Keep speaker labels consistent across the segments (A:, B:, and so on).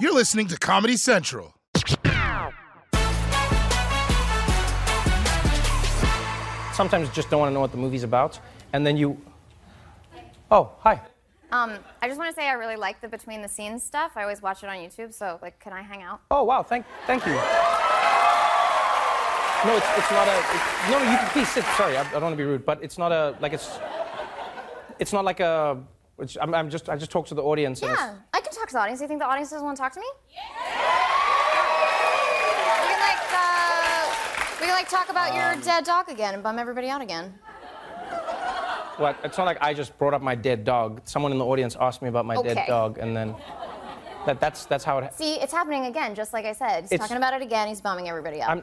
A: You're listening to Comedy Central.
B: Sometimes you just don't want to know what the movie's about, and then you. Oh, hi.
C: Um, I just want to say I really like the between the scenes stuff. I always watch it on YouTube, so like, can I hang out?
B: Oh, wow. Thank, thank you. No, it's, it's not a. It's, no, you can please sit. Sorry, I, I don't want to be rude, but it's not a like it's. It's not like a. It's, I'm, I'm just I just talk to the audience. and it's-
C: Yeah, I can talk to the audience. You think the audience doesn't want to talk to me? We can like, uh, we can like talk about your dead dog again and bum everybody out again.
B: What? It's not like I just brought up my dead dog. Someone in the audience asked me about my dead dog, and then that, that's that's how it.
C: See, it's happening again, just like I said. He's
B: It's-
C: talking about it again. He's bombing everybody out.
B: I'm.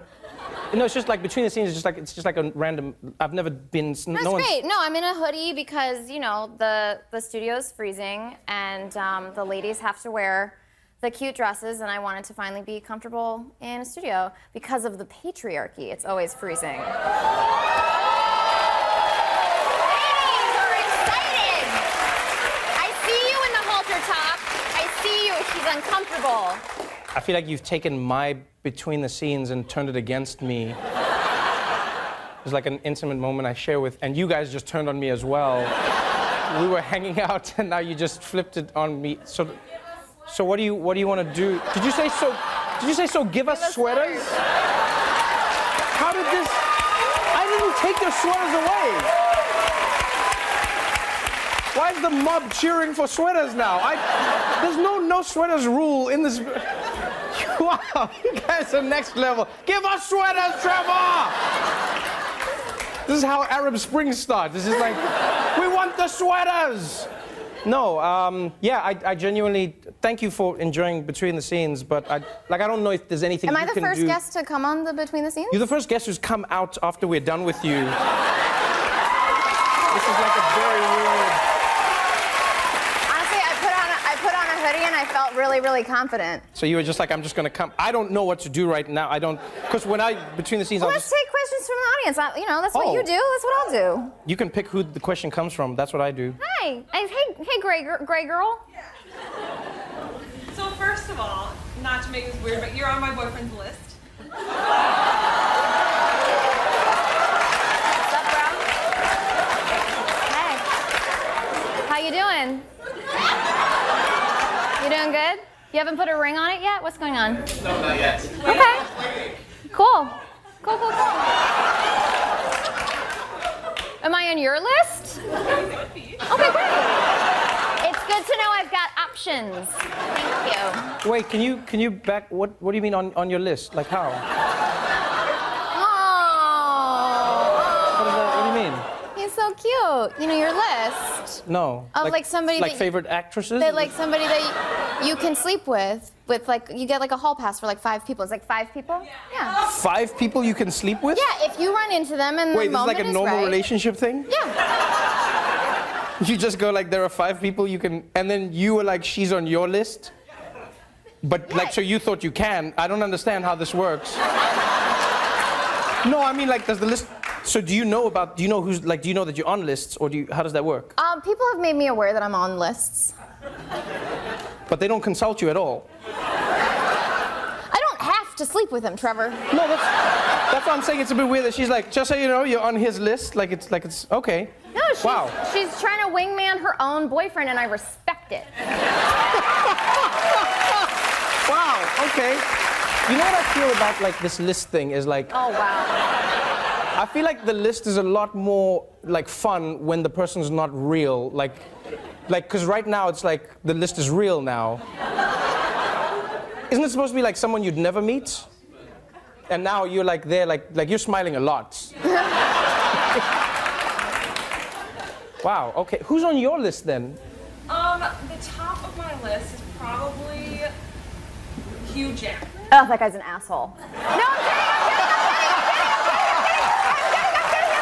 B: No, it's just like between the scenes. It's just like it's just like a random. I've never been.
C: That's
B: no
C: great. No, I'm in a hoodie because you know the the studio's freezing and um, the ladies have to wear the cute dresses, and I wanted to finally be comfortable in a studio because of the patriarchy. It's always freezing. Ladies are excited. I see you in the halter top. I see you. She's uncomfortable.
B: I feel like you've taken my between the scenes and turned it against me. It's like an intimate moment I share with, and you guys just turned on me as well. We were hanging out, and now you just flipped it on me. So, so what do you what do you want to do? Did you say so? Did you say so? Give us
C: us
B: sweaters. How did this? I didn't take your sweaters away. Why is the mob cheering for sweaters now? I, there's no no sweaters rule in this. Wow, you guys are next level. Give us sweaters, Trevor! This is how Arab Spring starts. This is like, we want the sweaters! No, um, yeah, I, I genuinely thank you for enjoying between the scenes, but I, like, I don't know if there's anything
C: Am
B: you
C: I the
B: can
C: first
B: do.
C: guest to come on the between the scenes?
B: You're the first guest who's come out after we're done with you. this is like a very weird.
C: Honestly, I put on a, I put on a hoodie and I felt really, really confident.
B: So you were just like, I'm just gonna come. I don't know what to do right now. I don't, because when I between the scenes,
C: Well,
B: I'll
C: let's
B: just.
C: take questions from the audience. I, you know, that's what
B: Oh.
C: you do. That's what I'll do.
B: You can pick who the question comes from. That's what I do.
C: Hi, I, hey, hey, gray, gray girl.
D: So first of all, not to make this weird, but you're on my boyfriend's list.
C: What's up, bro? Hey, how you doing? You doing good? You haven't put a ring on it yet? What's going on?
E: No, not yet.
C: Okay. Cool. Cool, cool, cool. Am I on your list? Okay, great. It's good to know I've got options. Thank you.
B: Wait, can you can you back? What what do you mean on, on your list? Like how?
C: Oh,
B: What, is that, what do you mean?
C: he's so cute. You know your list.
B: No.
C: Of, like, somebody
B: Like
C: that-
B: favorite actresses?
C: That like somebody that you, you can sleep with, with like you get like a hall pass for like five people. It's like five people. Yeah.
B: Five people you can sleep with?
C: Yeah. If you run into them and
B: Wait,
C: the
B: this is like
C: moment
B: a normal
C: right,
B: relationship thing?
C: Yeah.
B: You just go like there are five people you can, and then you were like she's on your list. But like so you thought you can. I don't understand how this works. No, I mean like does the list. So do you know about? Do you know who's like? Do you know that you're on lists, or do you? How does that work?
C: Um, people have made me aware that I'm on lists.
B: But they don't consult you at all.
C: I don't have to sleep with him, Trevor.
B: No, that's that's what I'm saying. It's a bit weird that she's like, just so you know, you're on his list. Like it's like it's okay.
C: No, she's,
B: Wow.
C: she's trying to wingman her own boyfriend, and I respect it.
B: Wow. Okay. You know what I feel about like this list thing is like
F: Oh wow.
B: I feel like the list is a lot more like fun when the person's not real. Like, like because right now it's like the list is real now. Isn't it supposed to be like someone you'd never meet? And now you're like there, like like you're smiling a lot. wow. Okay. Who's on your list then?
G: Um, the top of my list is probably Hugh Jackman.
F: Oh, that guy's an asshole. No, I'm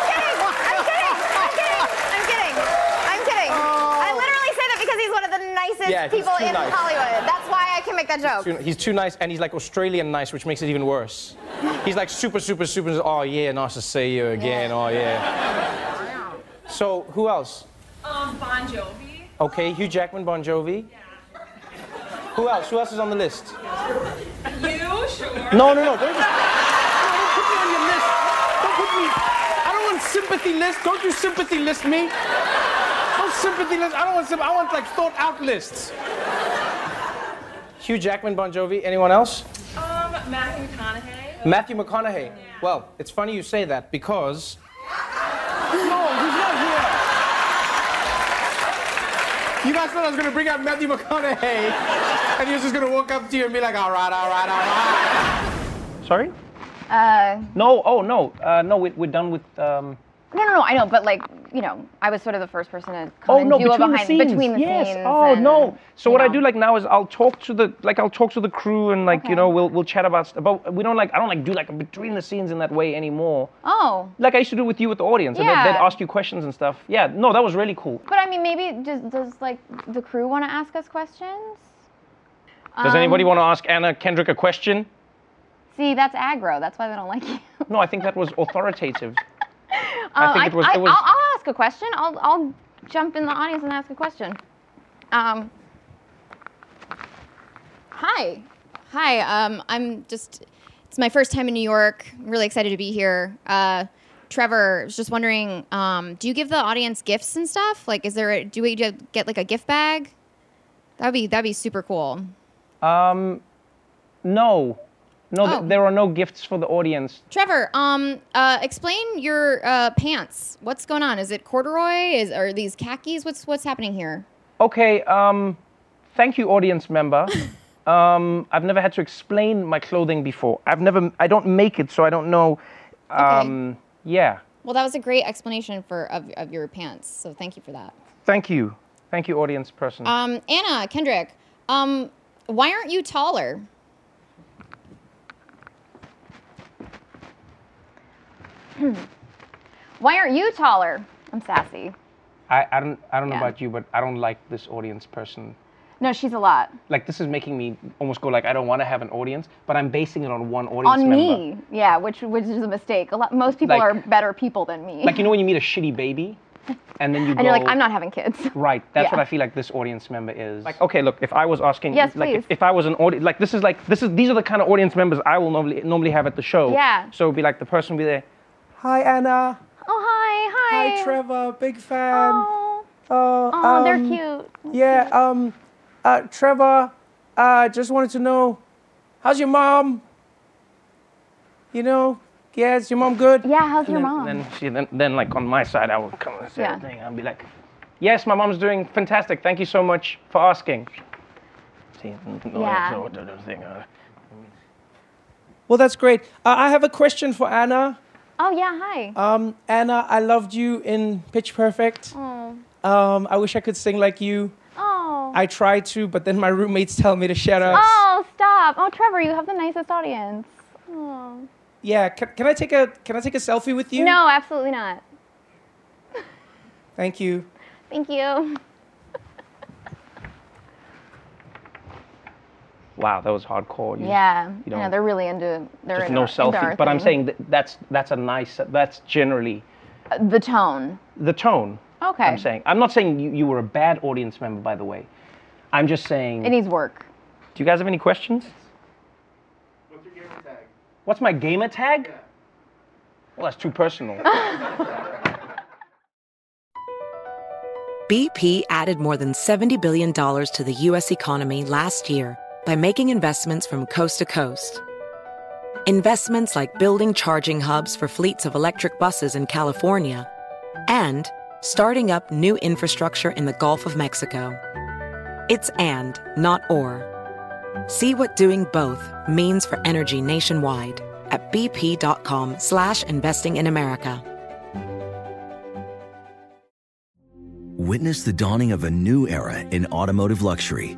F: kidding. I'm kidding. I'm kidding. I'm kidding. I'm kidding. I literally say that because he's one of the nicest
B: Yeah, he's
F: people
B: too
F: in
B: nice.
F: Hollywood. That's why I can make that joke.
B: Too- He's too nice, and he's like Australian nice, which makes it even worse. He's like super, super, super. Oh yeah, nice to see you again. Oh yeah. So who else?
G: Um, Bon Jovi.
B: Okay, Hugh Jackman, Bon Jovi. Yeah. Who else? Who else is on the list?
G: You, sure.
B: No, no, no. Don't, just, don't put me on your list. Don't put me. I don't want sympathy list. Don't you sympathy list me. Don't sympathy list. I don't want sympathy. I want like thought out lists. Hugh Jackman, Bon Jovi. Anyone else?
G: Um, Matthew McConaughey.
B: Matthew McConaughey. Well, it's funny you say that because. No, he's not here. You guys thought I was gonna bring out Matthew McConaughey, and he was just gonna walk up to you and be like, all right, all right, all right. Sorry?
C: Uh,
B: No, oh no, uh, no, we, we're done with. Um...
C: no, no, no. I know, but like, you know, I was sort of the first person to come
B: Oh
C: and
B: no,
C: do a
B: between the
C: behind
B: scenes.
C: between the
B: yes.
C: scenes.
B: Oh
C: and,
B: no. So what I do like now is I'll talk to the like I'll talk to the crew and like you know we'll we'll chat about stuff. But we don't like I don't like do like a between the scenes in that way anymore.
C: Oh,
B: Like I used to do with you with the audience. And they'd, they'd ask you questions and stuff. Yeah, no, that was really cool.
C: but I mean, maybe does does like the crew want to ask us questions?
B: Does anybody
C: Um,
B: want to ask Anna Kendrick a question?
C: See, that's aggro. That's why they don't like you.
B: No, I think that was authoritative.
C: Uh,
B: think it was- it was-
C: I'll, I'll ask a question. I'll I'll jump in the audience and ask a question. Um. Hi, hi. Um, I'm just. It's my first time in New York. I'm really excited to be here. Uh, Trevor, I was just wondering, um, do you give the audience gifts and stuff? Like, is there? A, do we get like a gift bag? That'd be that'd be super cool.
B: Um, no, no, th-
C: Oh.
B: there are no gifts for the audience.
C: Trevor, um, uh, explain your uh, pants. What's going on? Is it corduroy? Is are these khakis? What's what's happening here?
B: Okay, um, thank you, audience member. um, I've never had to explain my clothing before. I've never, I don't make it, so I don't know. Um, yeah,
C: Well, that was a great explanation for of, of your pants. So thank you for that.
B: thank you, thank you, audience person.
C: Um, Anna Kendrick, um, why aren't you taller? why aren't you taller? I'm sassy.
B: I, I don't, I don't know
C: yeah.
B: about you, but I don't like this audience person.
C: No, she's a lot.
B: Like this is making me almost go like I don't want to have an audience, but I'm basing it on one audience
C: On
B: member.
C: me, yeah, which which is a mistake. A lot, most people
B: Like-
C: are better people than me.
B: Like you know when you meet a shitty baby, and then you
C: and
B: go.
C: you're like, I'm not having kids.
B: Right, that's what
C: Yeah.
B: I feel like this audience member is. Like, okay, look, if I was asking,
C: Yes,
B: like, if,
C: please.
B: if I was an audience, like, this is like, this is, these are the kind of audience members I will normally normally have at the show.
C: Yeah.
B: So it'd be like the person would be there. Hi, Anna.
C: Oh hi, hi.
B: Hi, Trevor. Big fan.
C: Oh,
B: Oh,
C: oh, they're
B: um,
C: cute.
B: Yeah. Um, uh, Trevor. Uh, just wanted to know, how's your mom? You know, yeah, is your mom good?
C: Yeah, how's your
B: then,
C: mom?
B: Then she, then, then like on my side, I would come and say
C: Yeah.
B: the thing. I'd be like, yes, my mom's doing fantastic. Thank you so much for asking. See, no,
C: Yeah.
B: so the- the thing, uh, Well, that's great. Uh, I have a question for Anna.
C: Oh yeah, hi.
B: Um, Anna, I loved you in Pitch Perfect.
C: oh,
B: Um, I wish I could sing like you.
C: oh.
B: I try to, but then my roommates tell me to shut up.
C: Oh, stop. Oh, Trevor, you have the nicest audience. Oh.
B: Yeah, can, can I take a can I take a selfie with you?
C: No, absolutely not.
B: Thank you.
C: Thank you.
B: Wow, that was hardcore. You-
C: Yeah,
B: you
C: yeah, they're really into they're
B: Just
C: into
B: no
C: our- into our
B: selfie. But I'm saying that that's that's a nice. That's generally
C: Uh, the tone.
B: the tone.
C: Okay.
B: I'm saying. I'm not saying you, you were a bad audience member, by the way. I'm just saying.
C: It needs work.
B: do you guys have any questions?
H: What's your gamer tag?
B: What's my gamer tag? Well, that's too personal.
I: BP added more than $70 billion to the U.S. economy last year by making investments from coast to coast. investments like building charging hubs for fleets of electric buses in California, and starting up new infrastructure in the Gulf of Mexico. It's and, not or. See what doing both means for energy nationwide at bp.com slash investing in America.
J: Witness the dawning of a new era in automotive luxury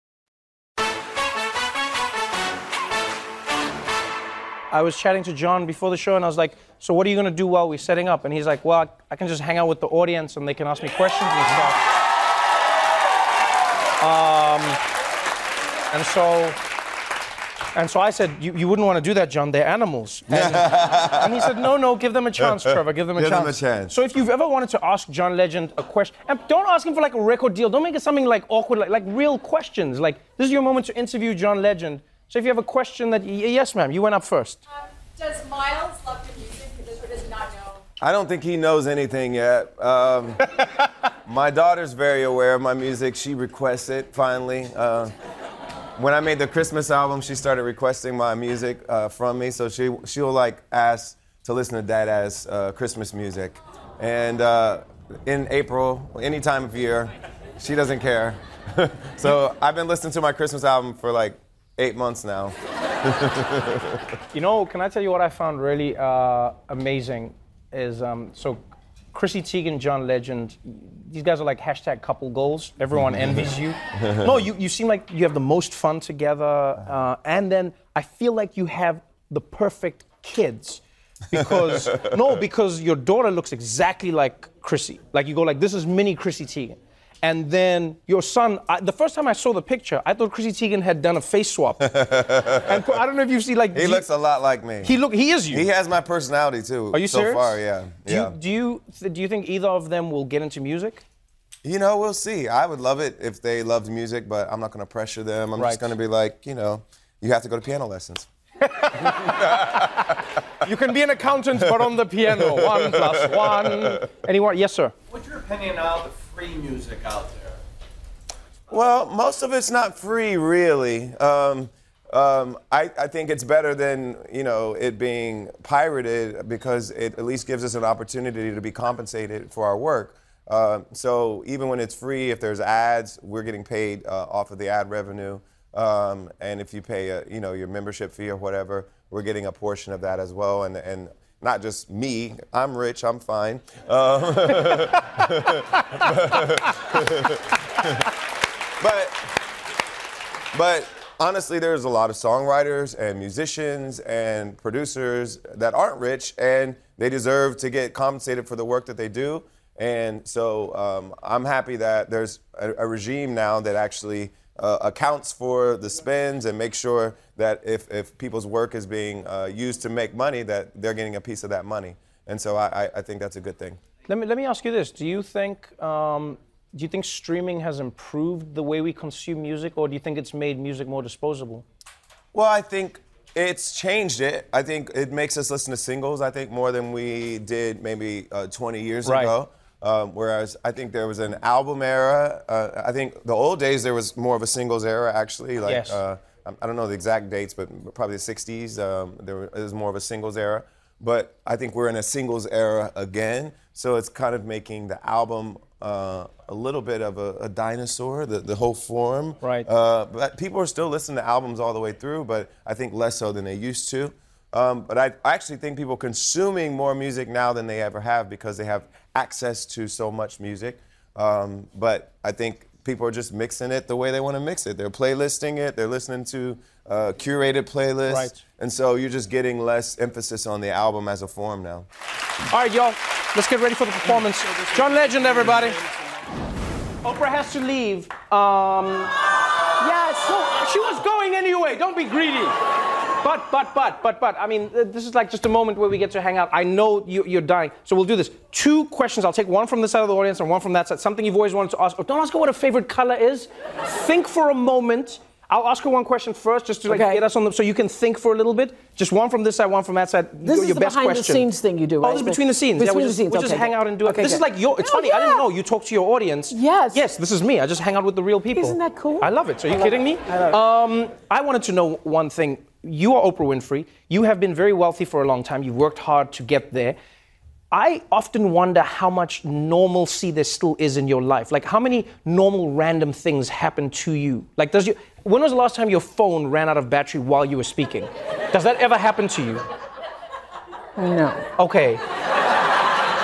B: I was chatting to John before the show, and I was like, "So what are you gonna do while we're setting up?" And he's like, "Well, I can just hang out with the audience, and they can ask me questions and stuff." Um, and so, and so I said, "You, you wouldn't want to do that, John. They're animals." And, and he said, "No, no, give them a chance, Trevor. Give them a
K: Give them a chance.
B: So if you've ever wanted to ask John Legend a question, and don't ask him for like a record deal. Don't make it something like awkward, like, like real questions. Like this is your moment to interview John Legend. So if you have a question that, y- yes, ma'am, you went up first.
G: Does Miles love the music or does he not know?
K: I don't think he knows anything yet. Um, my daughter's very aware of my music. She requests it finally. Uh, when I made the Christmas album, she started requesting my music uh, from me. So she she'll like ask to listen to Dada's uh, Christmas music, and uh, in April, any time of year, she doesn't care. so I've been listening to my Christmas album for like eight months now.
B: You know, can I tell you what I found really uh, amazing is um, so Chrissy Teigen, John Legend, these guys are like hashtag couple goals. Everyone envies you. no, you, you seem like you have the most fun together. Uh, and then I feel like you have the perfect kids. Because, no, because your daughter looks exactly like Chrissy. Like you go like, this is mini Chrissy Teigen. And then your son, I, the first time I saw the picture, I thought Chrissy Teigen had done a face swap. and I don't know if you see like.
K: He
B: do you-
K: looks a lot like me.
B: He look. He is you.
K: He has my personality too.
B: Are you
K: so
B: serious?
K: far? Yeah.
B: Do
K: yeah.
B: you do you th- do you think either of them will get into music?
K: You know, we'll see. I would love it if they loved music, but I'm not going to pressure them. I'm
B: Right.
K: just going to be like, you know, you have to go to piano lessons.
B: You can be an accountant, but on the piano. One plus one. Anyone? Yes, sir.
A: What's your opinion on the free music out there?
K: Well, most of it's not free, really. Um, um, I, I think it's better than you know it being pirated because it at least gives us an opportunity to be compensated for our work. Uh, so even when it's free, if there's ads, we're getting paid uh, off of the ad revenue. Um, and if you pay a, you know your membership fee or whatever, we're getting a portion of that as well. And and not just me. I'm rich. I'm fine. Um, but but honestly, there's a lot of songwriters and musicians and producers that aren't rich, and they deserve to get compensated for the work that they do. And so um, I'm happy that there's a, a regime now that actually uh, accounts for the spends and make sure that if, if people's work is being uh, used to make money, that they're getting a piece of that money. And so I, I- think that's a good thing.
B: Let me let me ask you this: Do you think um, do you think streaming has improved the way we consume music, or do you think it's made music more disposable?
K: Well, I think it's changed it. I think it makes us listen to singles. I think more than we did maybe uh, 20 years
B: Right.
K: ago. Um, whereas I think there was an album era. Uh, I think the old days there was more of a singles era actually. Like
B: Yes.
K: uh, I- don't know the exact dates, but probably the 60s. Um, there was, was more of a singles era. But I think we're in a singles era again. So it's kind of making the album uh, a little bit of a, a dinosaur, the, the whole form.
B: Right.
K: Uh, but people are still listening to albums all the way through, but I think less so than they used to. Um, but I, I actually think people consuming more music now than they ever have because they have access to so much music. Um, but I think people are just mixing it the way they want to mix it. They're playlisting it. They're listening to uh, curated playlists.
B: Right.
K: And so you're just getting less emphasis on the album as a form now.
B: All right, y'all, let's get ready for the performance. John Legend, everybody. Oprah has to leave. Um, yeah, so she was going anyway. Don't be greedy. But, but, but, but, but, I mean, this is like just a moment where we get to hang out. I know you, you're dying. So we'll do this. Two questions. I'll take one from this side of the audience and one from that side. Something you've always wanted to ask. Oh, don't ask her what her favorite color is. think for a moment. I'll ask her one question first, just to like
L: Okay.
B: get us on the, so you can think for a little bit. Just one from this side, one from that side.
L: This
B: your
L: is the
B: best
L: behind
B: question.
L: the scenes thing you do,
B: Oh, this is between the scenes.
L: Between
B: yeah, we
L: the
B: just,
L: scenes,
B: we just
L: okay,
B: hang out and do it.
L: Okay,
B: this is like your. It's
L: Oh,
B: funny. I didn't know you talk to your audience.
L: Yes.
B: Yes, this is me. I just hang out with the real people.
L: Isn't that cool?
B: I love it. So are you kidding
L: it.
B: me?
L: I love it.
B: Um, I wanted to know one thing. You are Oprah Winfrey. You have been very wealthy for a long time. You've worked hard to get there. I often wonder how much normalcy there still is in your life. Like how many normal random things happen to you? Like does you when was the last time your phone ran out of battery while you were speaking? Does that ever happen to you?
L: No.
B: Okay.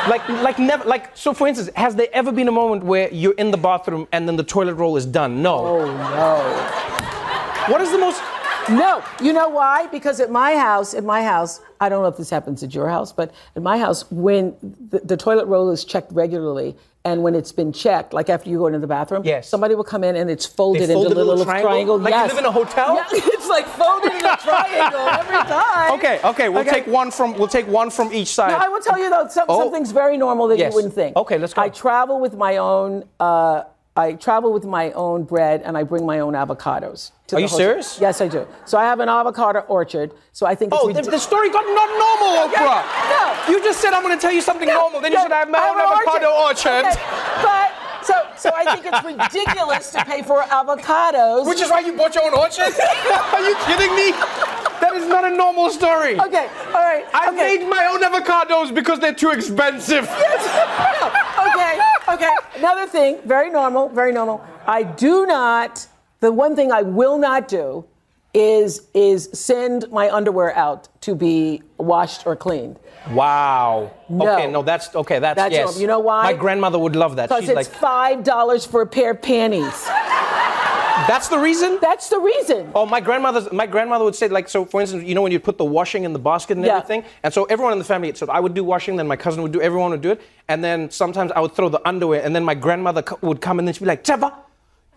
B: Like, like never, like, so for instance, has there ever been a moment where you're in the bathroom and then the toilet roll is done? No.
L: Oh no.
B: What is the most,
L: No, you know why? Because at my house, at my house, I don't know if this happens at your house, but at my house, when the, the toilet roll is checked regularly, and when it's been checked, like after you go into the bathroom,
B: Yes.
L: somebody will come in and it's folded into
B: a
L: little,
B: little triangle? Like you live in a hotel?
L: Yeah, it's like folded in a triangle every time.
B: okay, okay, we'll
L: Okay.
B: take one from, we'll take one from each side.
L: No, I will tell you though, some,
B: Oh.
L: something's very normal that
B: Yes.
L: you wouldn't think.
B: Okay, let's go.
L: I travel with my own. Uh, I travel with my own bread, and I bring my own avocados. To
B: Are you
L: hotel.
B: serious?
L: Yes, I do. So I have an avocado orchard. So I think.
B: Oh,
L: it's
B: the, the story got not normal, Oprah.
L: no.
B: You just said I'm going to tell you something normal. Then you
L: No,
B: should have my own avocado orchard.
L: Okay, But so so I think it's ridiculous to pay for avocados.
B: Which is why you bought your own orchard? Are you kidding me? That is not a normal story.
L: okay. All right.
B: I
L: okay.
B: made my own avocados because they're too expensive.
L: okay, okay. Another thing, very normal, very normal. I do not. The one thing I will not do is is send my underwear out to be washed or cleaned.
B: Wow.
L: No.
B: Okay, no, that's okay. That's,
L: That's
B: yes.
L: normal. You know why?
B: My grandmother would love that.
L: Because
B: She's
L: it's
B: like,
L: five dollars for a pair of panties.
B: That's the reason.
L: That's the reason.
B: Oh, my grandmother's. My grandmother would say, like, so for instance, you know, when you put the washing in the basket and
L: Yeah.
B: everything, and so everyone in the family. So I would do washing, then my cousin would do, everyone would do it, and then sometimes I would throw the underwear, and then my grandmother co- would come and then she'd be like, Trevor,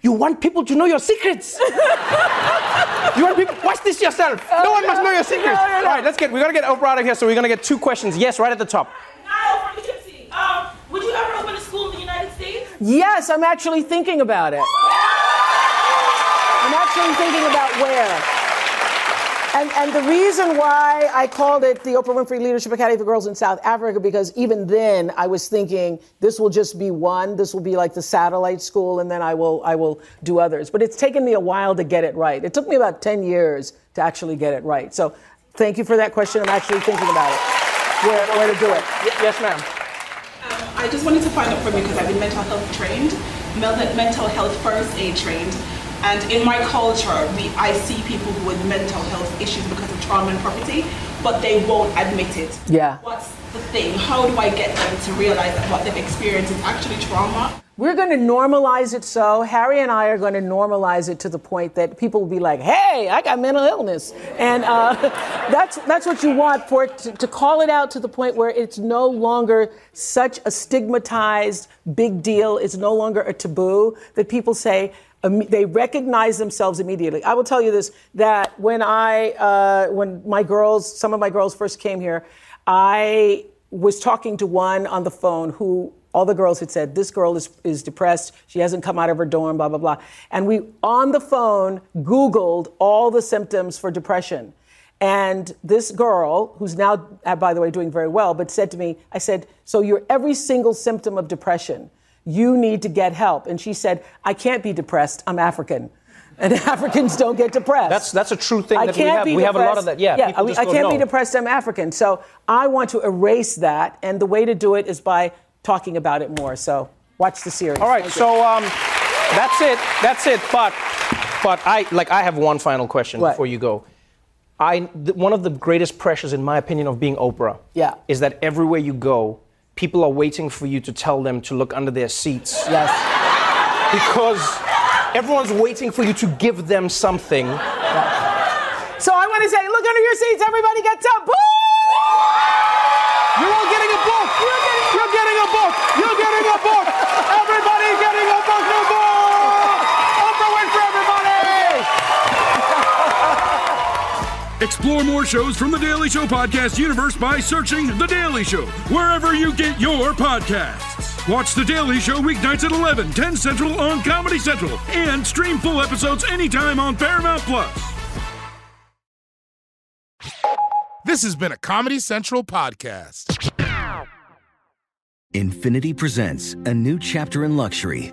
B: you want people to know your secrets. you want people? Watch this yourself. no one must know your secrets.
L: No, no, no.
B: All right, let's get. We're gonna get Oprah out of here, so we're gonna get two questions. Yes, right at the top.
D: Now from Poughkeepsie. Um, would you ever open a school in the United States?
L: Yes, I'm actually thinking about it. I'm actually thinking about where. And, and the reason why I called it the Oprah Winfrey Leadership Academy for Girls in South Africa, because even then I was thinking this will just be one. This will be like the satellite school, and then I will I will do others. But it's taken me a while to get it right. It took me about 10 years to actually get it right. So thank you for that question. I'm actually thinking about it. Where, where to do it.
B: Yes, ma'am.
D: Um, I just wanted to find out from you because I've been mental health trained, mel- mental health first aid trained, and in my culture, we I see people who with mental health issues because of trauma and property, but they won't admit it.
L: Yeah.
D: What's the thing? How do I get them to realize that what they've experienced is actually trauma?
L: We're going to normalize it so. Harry and I are going to normalize it to the point that people will be like, hey, I got mental illness. And uh, that's, that's what you want for it to, to call it out to the point where it's no longer such a stigmatized big deal. It's no longer a taboo that people say, um, they recognize themselves immediately. I will tell you this: that when I, uh, when my girls, some of my girls first came here, I was talking to one on the phone who all the girls had said, this girl is, is depressed. She hasn't come out of her dorm, blah, blah, blah. And we, on the phone, Googled all the symptoms for depression. And this girl, who's now, uh, by the way, doing very well, but said to me, I said, So you're every single symptom of depression. You need to get help. And she said, I can't be depressed. I'm African. And Africans don't get depressed.
B: That's that's a true thing
L: I
B: that we
L: can't
B: have.
L: be
B: We have a lot of that. Yeah.
L: yeah I, I can't be depressed. I'm African. So I want to erase that, and the way to do it is by talking about it more. So watch the series.
B: All right,
L: Thank
B: so um, that's it. That's it. But, but I like I have one final question
L: What?
B: before you go. I th- one of the greatest pressures, in my opinion, of being Oprah,
L: Yeah.
B: is that everywhere you go, people are waiting for you to tell them to look under their seats.
L: Yes.
B: Because everyone's waiting for you to give them something.
L: So I want to say, look under your seats, everybody gets up. Boo!
B: You're all getting a book. You're getting, you're getting a book. You're getting a book. Everybody getting a book. New book. Oprah Winfrey, everybody.
M: Explore more shows from the Daily Show podcast universe by searching The Daily Show wherever you get your podcasts. Watch The Daily Show weeknights at 11, 10 Central on Comedy Central, and stream full episodes anytime on Paramount Plus.
N: This has been a Comedy Central podcast.
J: Infiniti presents a new chapter in luxury,